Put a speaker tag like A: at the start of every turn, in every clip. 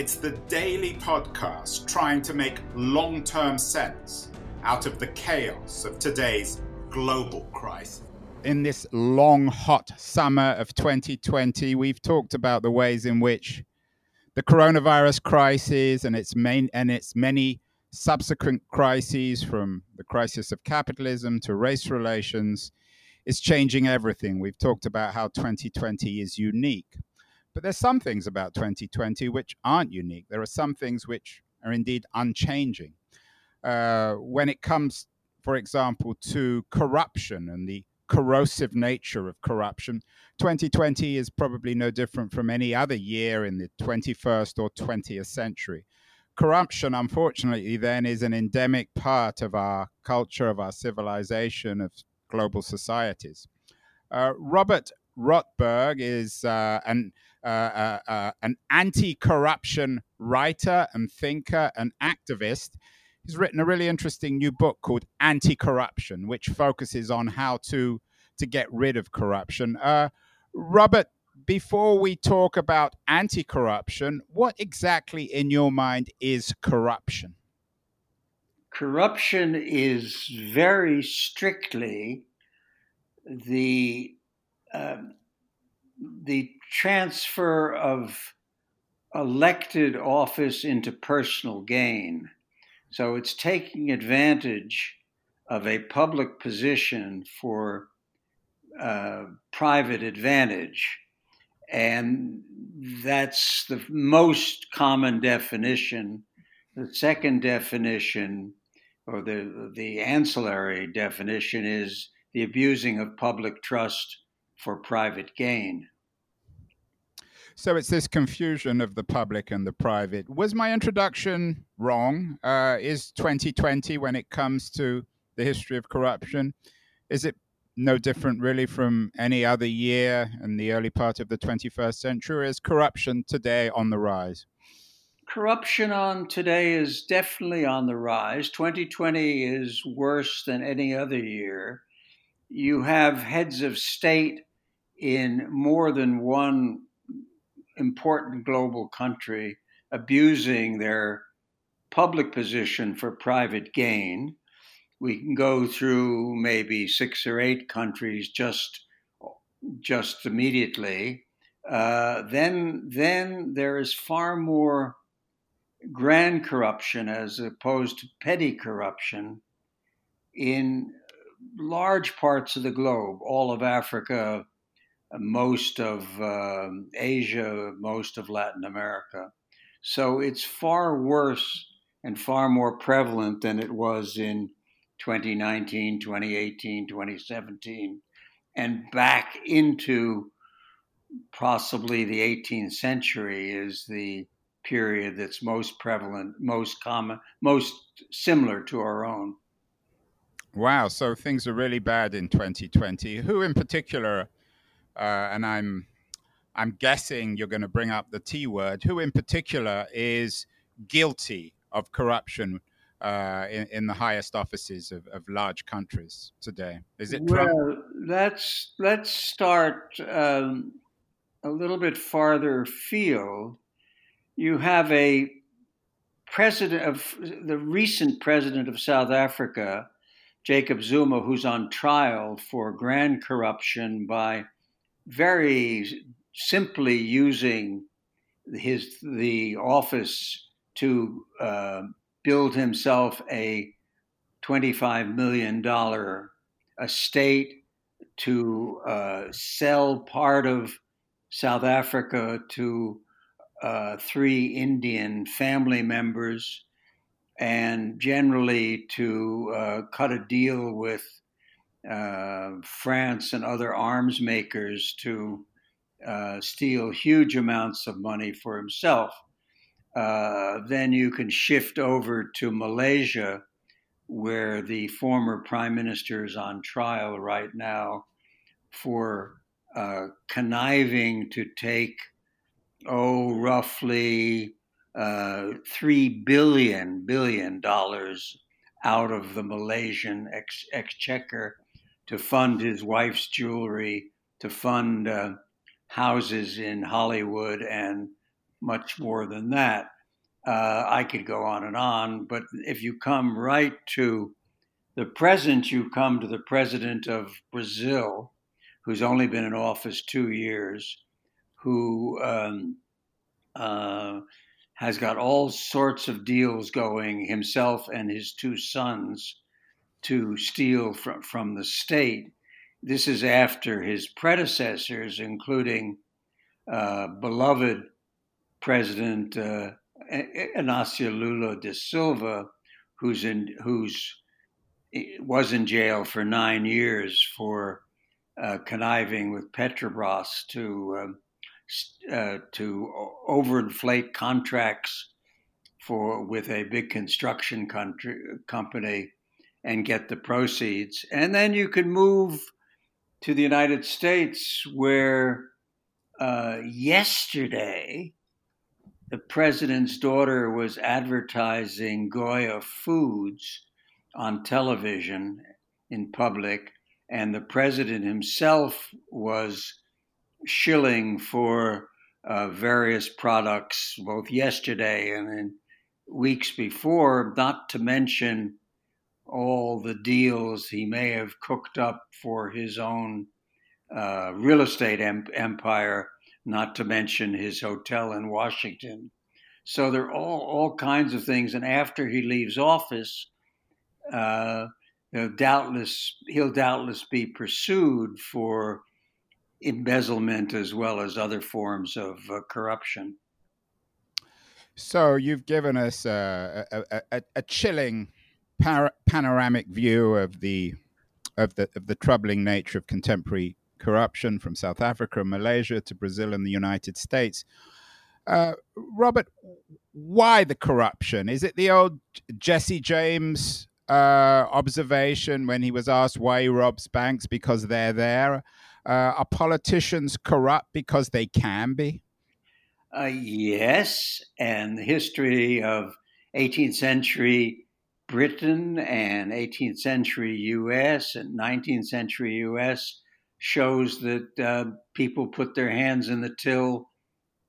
A: it's the daily podcast trying to make long term sense out of the chaos of today's global crisis. In this long, hot summer of 2020, we've talked about the ways in which the coronavirus crisis and its main and its many subsequent crises from the crisis of capitalism to race relations is changing everything. We've talked about how 2020 is unique. But there's some things about 2020 which aren't unique. There are some things which are indeed unchanging. Uh, when it comes, for example, to corruption and the corrosive nature of corruption, 2020 is probably no different from any other year in the 21st or 20th century. Corruption, unfortunately, then is an endemic part of our culture, of our civilization, of global societies. Uh, Robert Rotberg is uh, an uh, uh, uh, an anti-corruption writer and thinker and activist. He's written a really interesting new book called Anti-Corruption, which focuses on how to to get rid of corruption. Robert, before we talk about anti-corruption, what exactly in your mind is corruption?
B: Corruption is very strictly the um, the transfer of elected office into personal gain. So it's taking advantage of a public position for uh, private advantage. And that's the most common definition. The second definition, or the, the ancillary definition, is the abusing of public trust for private gain.
A: So it's this confusion of the public and the private. Was my introduction wrong? Uh, is 2020, when it comes to the history of corruption, is it no different really from any other year in the early part of the 21st century? Is corruption today on the rise?
B: Corruption on today is definitely on the rise. 2020 is worse than any other year. You have heads of state in more than one important global country abusing their public position for private gain. We can go through maybe six or eight countries just just immediately. Uh, then then there is far more grand corruption as opposed to petty corruption in large parts of the globe, all of Africa, most of uh, Asia, most of Latin America. So it's far worse and far more prevalent than it was in 2019, 2018, 2017, and back into possibly the 18th century is the period that's most prevalent, most common, most similar to our own.
A: Wow, so things are really bad in 2020. Who in particular and I'm I'm guessing you're going to bring up the T word. Who in particular is guilty of corruption uh, in, in, the highest offices of, of, large countries today? Is it
B: well, let's let's start um, a little bit farther afield. You have a president of the recent president of South Africa, Jacob Zuma, who's on trial for grand corruption by very simply using his the office to uh, build himself a $25 million estate to uh, sell part of South Africa to uh, three Indian family members and generally to uh, cut a deal with uh, France and other arms makers to uh, steal huge amounts of money for himself. uh, then you can shift over to Malaysia, where the former prime minister is on trial right now for uh, conniving to take, oh, roughly uh, three billion billion dollars out of the Malaysian ex- exchequer to fund his wife's jewelry, to fund uh, houses in Hollywood, and much more than that. Uh, I could go on and on, but if you come right to the present, you come to the president of Brazil, who's only been in office two years, who um, uh, has got all sorts of deals going himself and his two sons to steal from, from the state. This is after his predecessors, including uh, beloved President uh, Lula da Silva, who's in who's was in jail for nine years for uh, conniving with Petrobras to um, uh, to overinflate contracts for with a big construction country, company and get the proceeds, and then you can move to the United States, where uh, yesterday the president's daughter was advertising Goya Foods on television in public, and the president himself was shilling for uh, various products both yesterday and in weeks before, not to mention all the deals he may have cooked up for his own uh, real estate em- empire, not to mention his hotel in Washington. So there are all, all kinds of things. And after he leaves office, uh, doubtless he'll doubtless be pursued for embezzlement as well as other forms of uh, corruption.
A: So you've given us a, a, a, a chilling par- panoramic view of the of the of the troubling nature of contemporary corruption from South Africa and Malaysia to Brazil and the United States. Uh, Robert, why the corruption? Is it the old Jesse James uh, observation when he was asked why he robs banks because they're there? Uh, are politicians corrupt because they can be?
B: Uh, yes, and the history of 18th century Britain and 18th century US and 19th century US shows that uh, people put their hands in the till,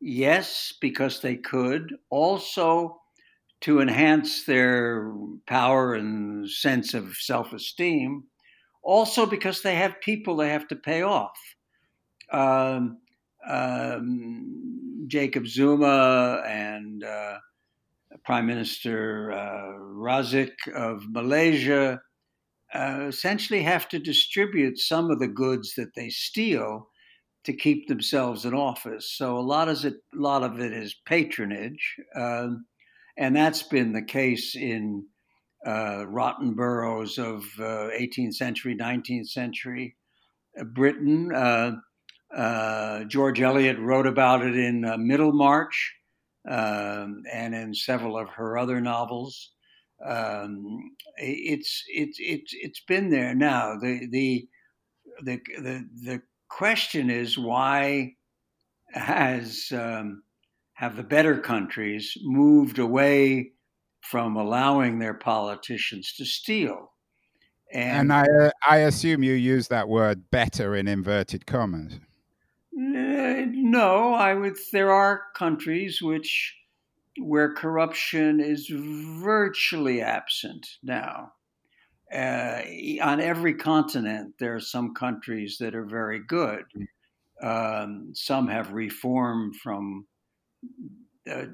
B: yes, because they could, also to enhance their power and sense of self esteem, also because they have people they have to pay off. Um, um, Jacob Zuma and uh, Prime Minister uh, Razak of Malaysia uh, essentially have to distribute some of the goods that they steal to keep themselves in office. So a lot of it, a lot of it is patronage, um, and that's been the case in uh, rotten boroughs of 18th uh, century, 19th century uh, Britain. Uh, George Eliot wrote about it in Middlemarch um, and in several of her other novels. Um, it's it's it's it's been there now. The the the the the question is why has um, have the better countries moved away from allowing their politicians to steal?
A: And, and I uh, I assume you use that word "better" in inverted commas.
B: No, I would. There are countries which where corruption is virtually absent now. Uh, on every continent, there are some countries that are very good. Um, some have reformed from uh,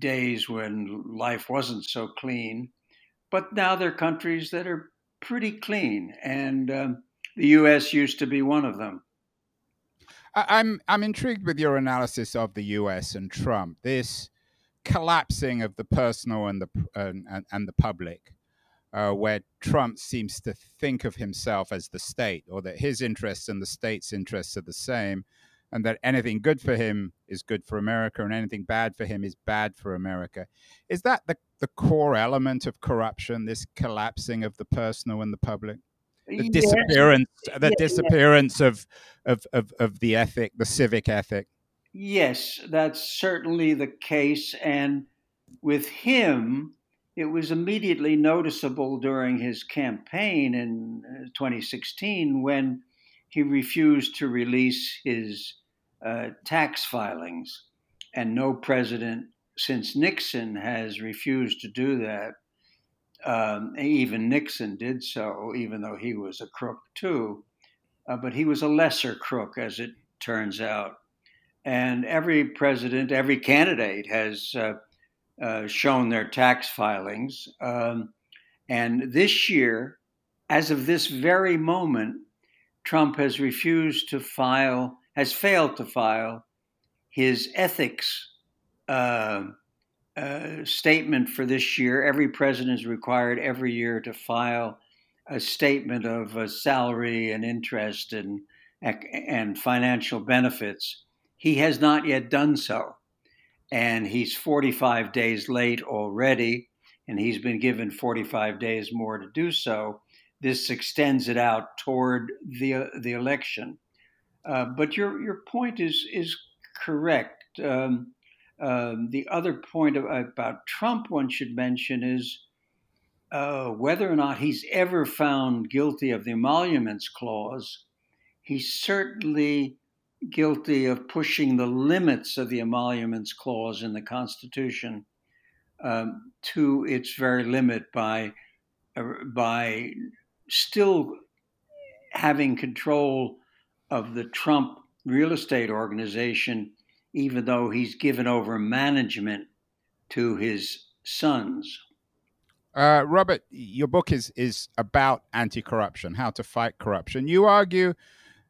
B: days when life wasn't so clean, but now there are countries that are pretty clean, and um, the U.S. used to be one of them.
A: I'm I'm intrigued with your analysis of the U.S. and Trump. This collapsing of the personal and the and, and, and the public, uh, where Trump seems to think of himself as the state, or that his interests and the state's interests are the same, and that anything good for him is good for America and anything bad for him is bad for America. Is that the, the core element of corruption, this collapsing of the personal and the public? The disappearance, the yeah, disappearance yeah. Of, of, of, of the ethic, the civic ethic.
B: Yes, that's certainly the case. And with him, it was immediately noticeable during his campaign in uh, 2016 when he refused to release his uh, tax filings. And no president since Nixon has refused to do that. Um, even Nixon did so, even though he was a crook too. Uh, but he was a lesser crook, as it turns out. And every president, every candidate has uh, uh, shown their tax filings. Um, and this year, as of this very moment, Trump has refused to file, has failed to file his ethics statement for this year. Every president is required every year to file a statement of uh, salary and interest and and financial benefits. He has not yet done so and he's 45 days late already, and he's been given 45 days more to do so. This extends it out toward the uh, the election. Uh, but your your point is is correct. Um, um, the other point about Trump one should mention is uh, whether or not he's ever found guilty of the emoluments clause. he's certainly guilty of pushing the limits of the emoluments clause in the Constitution um, to its very limit by uh, by still having control of the Trump real estate organization, even though he's given over management to his sons.
A: Uh, Robert, your book is is about anti-corruption, how to fight corruption. You argue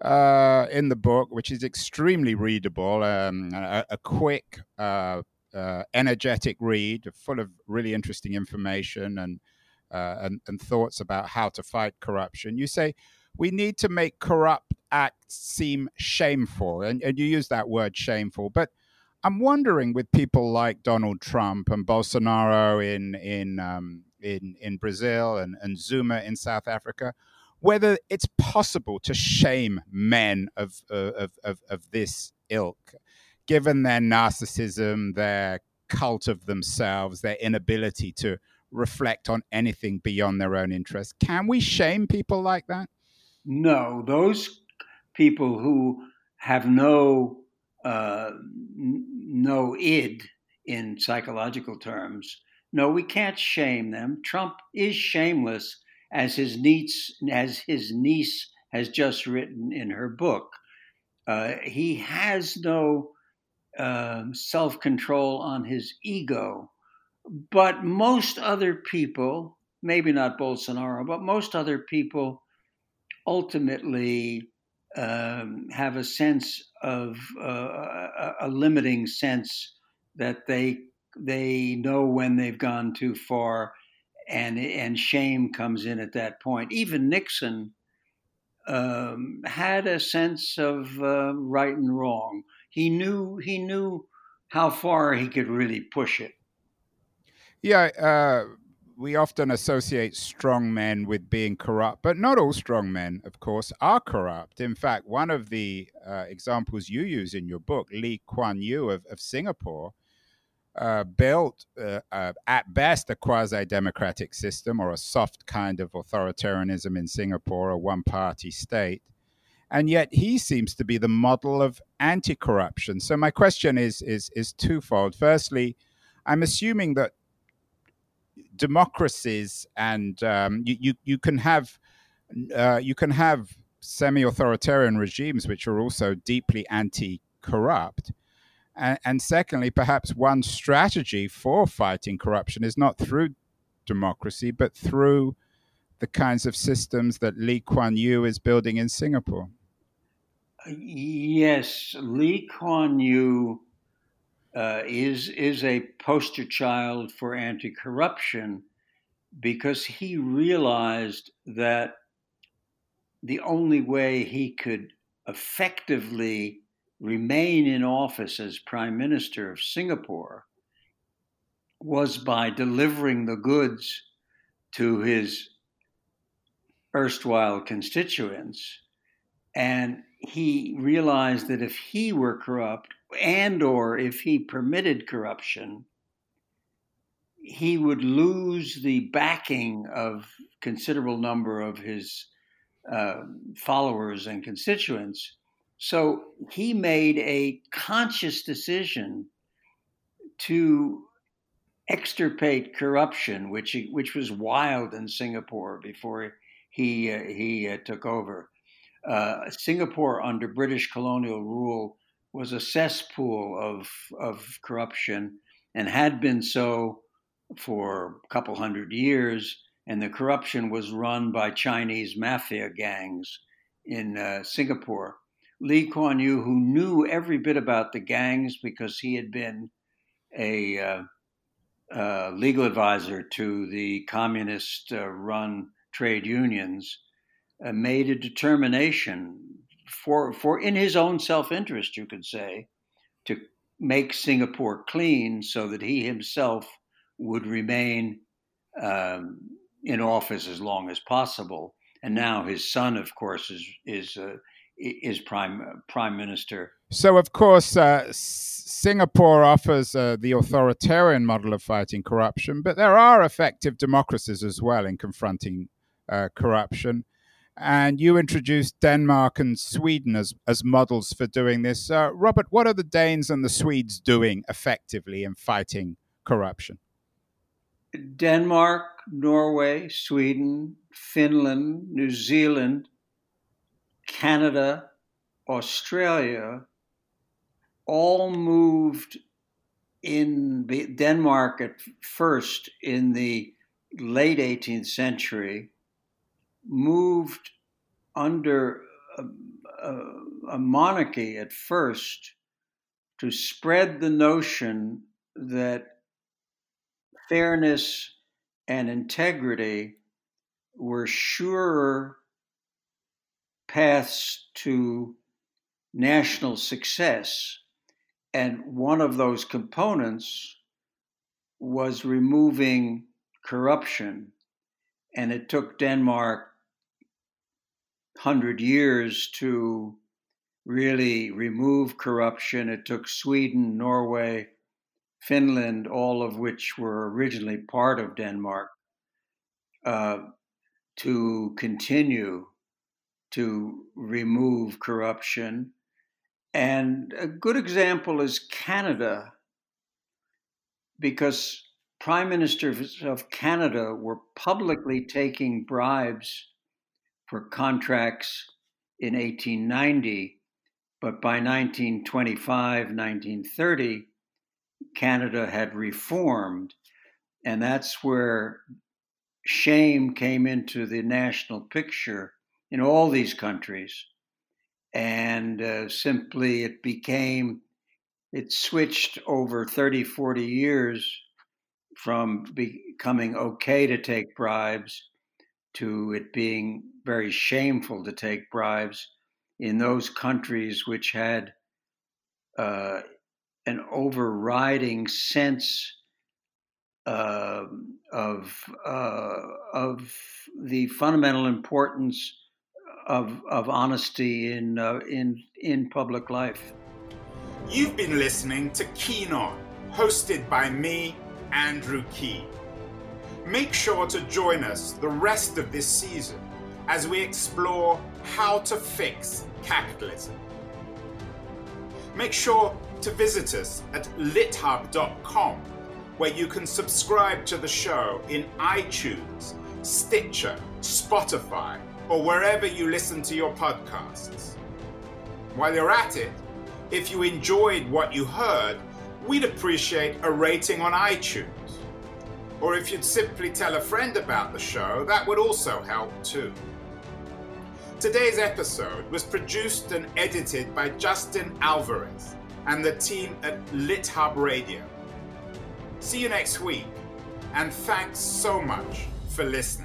A: uh, in the book, which is extremely readable, um, a, a, quick, uh, uh, energetic read, full of really interesting information and, uh, and, and thoughts about how to fight corruption. You say we need to make corrupt acts seem shameful, and, and you use that word shameful, but. I'm wondering with people like Donald Trump and Bolsonaro in in um, in in Brazil and, and Zuma in South Africa, whether it's possible to shame men of, of, of, of this ilk, given their narcissism, their cult of themselves, their inability to reflect on anything beyond their own interests. Can we shame people like that?
B: No, those people who have no uh, no id in psychological terms. No, we can't shame them. Trump is shameless as his niece, as his niece has just written in her book. Uh, he has no um, self control on his ego, but most other people, maybe not Bolsonaro, but most other people ultimately um, have a sense of uh, a, limiting sense that they they know when they've gone too far and and shame comes in at that point. Even Nixon um, had a sense of uh, right and wrong. He knew he knew how far he could really push it.
A: Yeah, uh, we often associate strong men with being corrupt, but not all strong men, of course, are corrupt. In fact, one of the uh, examples you use in your book, Lee Kuan Yew of, of Singapore, uh, built, uh, uh, at best, a quasi democratic system or a soft kind of authoritarianism in Singapore, a one party state. And yet he seems to be the model of anti corruption. So, my question is, is, is twofold. Firstly, I'm assuming that democracies and um, you, you, you can have uh, you can have semi-authoritarian regimes which are also deeply anti-corrupt and, and secondly, perhaps one strategy for fighting corruption is not through democracy, but through the kinds of systems that Lee Kuan Yew is building in Singapore.
B: Yes, Lee Kuan Yew uh, is is a poster child for anti-corruption because he realized that the only way he could effectively remain in office as Prime Minister of Singapore was by delivering the goods to his erstwhile constituents. And he realized that if he were corrupt and or if he permitted corruption, he would lose the backing of considerable number of his uh, followers and constituents. So he made a conscious decision to extirpate corruption, which which was wild in Singapore before he uh, he uh, took over. Uh, Singapore under British colonial rule was a cesspool of of corruption and had been so for a couple hundred years. And the corruption was run by Chinese mafia gangs in uh, Singapore. Lee Kuan Yew, who knew every bit about the gangs because he had been a uh, uh, legal advisor to the communist uh, run trade unions, uh, made a determination for, for in his own self interest, you could say, to make Singapore clean so that he himself would remain um, in office as long as possible. And now his son, of course, is is uh, is prime prime minister.
C: So, of course, uh, Singapore offers uh, the authoritarian model of fighting corruption, but there are effective democracies as well in confronting uh, corruption. And you introduced Denmark and Sweden as, as models for doing this. Uh, Robert, what are the Danes and the Swedes doing effectively in fighting corruption?
B: Denmark, Norway, Sweden, Finland, New Zealand, Canada, Australia all moved in Denmark at first in the late 18th century, moved under a, a, a monarchy at first to spread the notion that fairness and integrity were surer paths to national success. And one of those components was removing corruption. And it took Denmark 100 years to really remove corruption. It took Sweden, Norway, Finland, all of which were originally part of Denmark, uh, to continue to remove corruption. And a good example is Canada, because prime ministers of Canada were publicly taking bribes for contracts in 1890, but by 1925, 1930, Canada had reformed. And that's where shame came into the national picture in all these countries. And uh, simply it became, it switched over 30, 40 years from becoming okay to take bribes to it being very shameful to take bribes in those countries which had uh, an overriding sense uh, of uh, of the fundamental importance of, of honesty in, uh, in, in public life.
A: You've been listening to Keen On, hosted by me, Andrew Keen. Make sure to join us the rest of this season as we explore how to fix capitalism. Make sure to visit us at lithub.com, where you can subscribe to the show in iTunes, Stitcher, Spotify, or wherever you listen to your podcasts. While you're at it, if you enjoyed what you heard, we'd appreciate a rating on iTunes. Or if you'd simply tell a friend about the show, that would also help too. Today's episode was produced and edited by Justin Alvarez and the team at LitHub Radio. See you next week, and thanks so much for listening.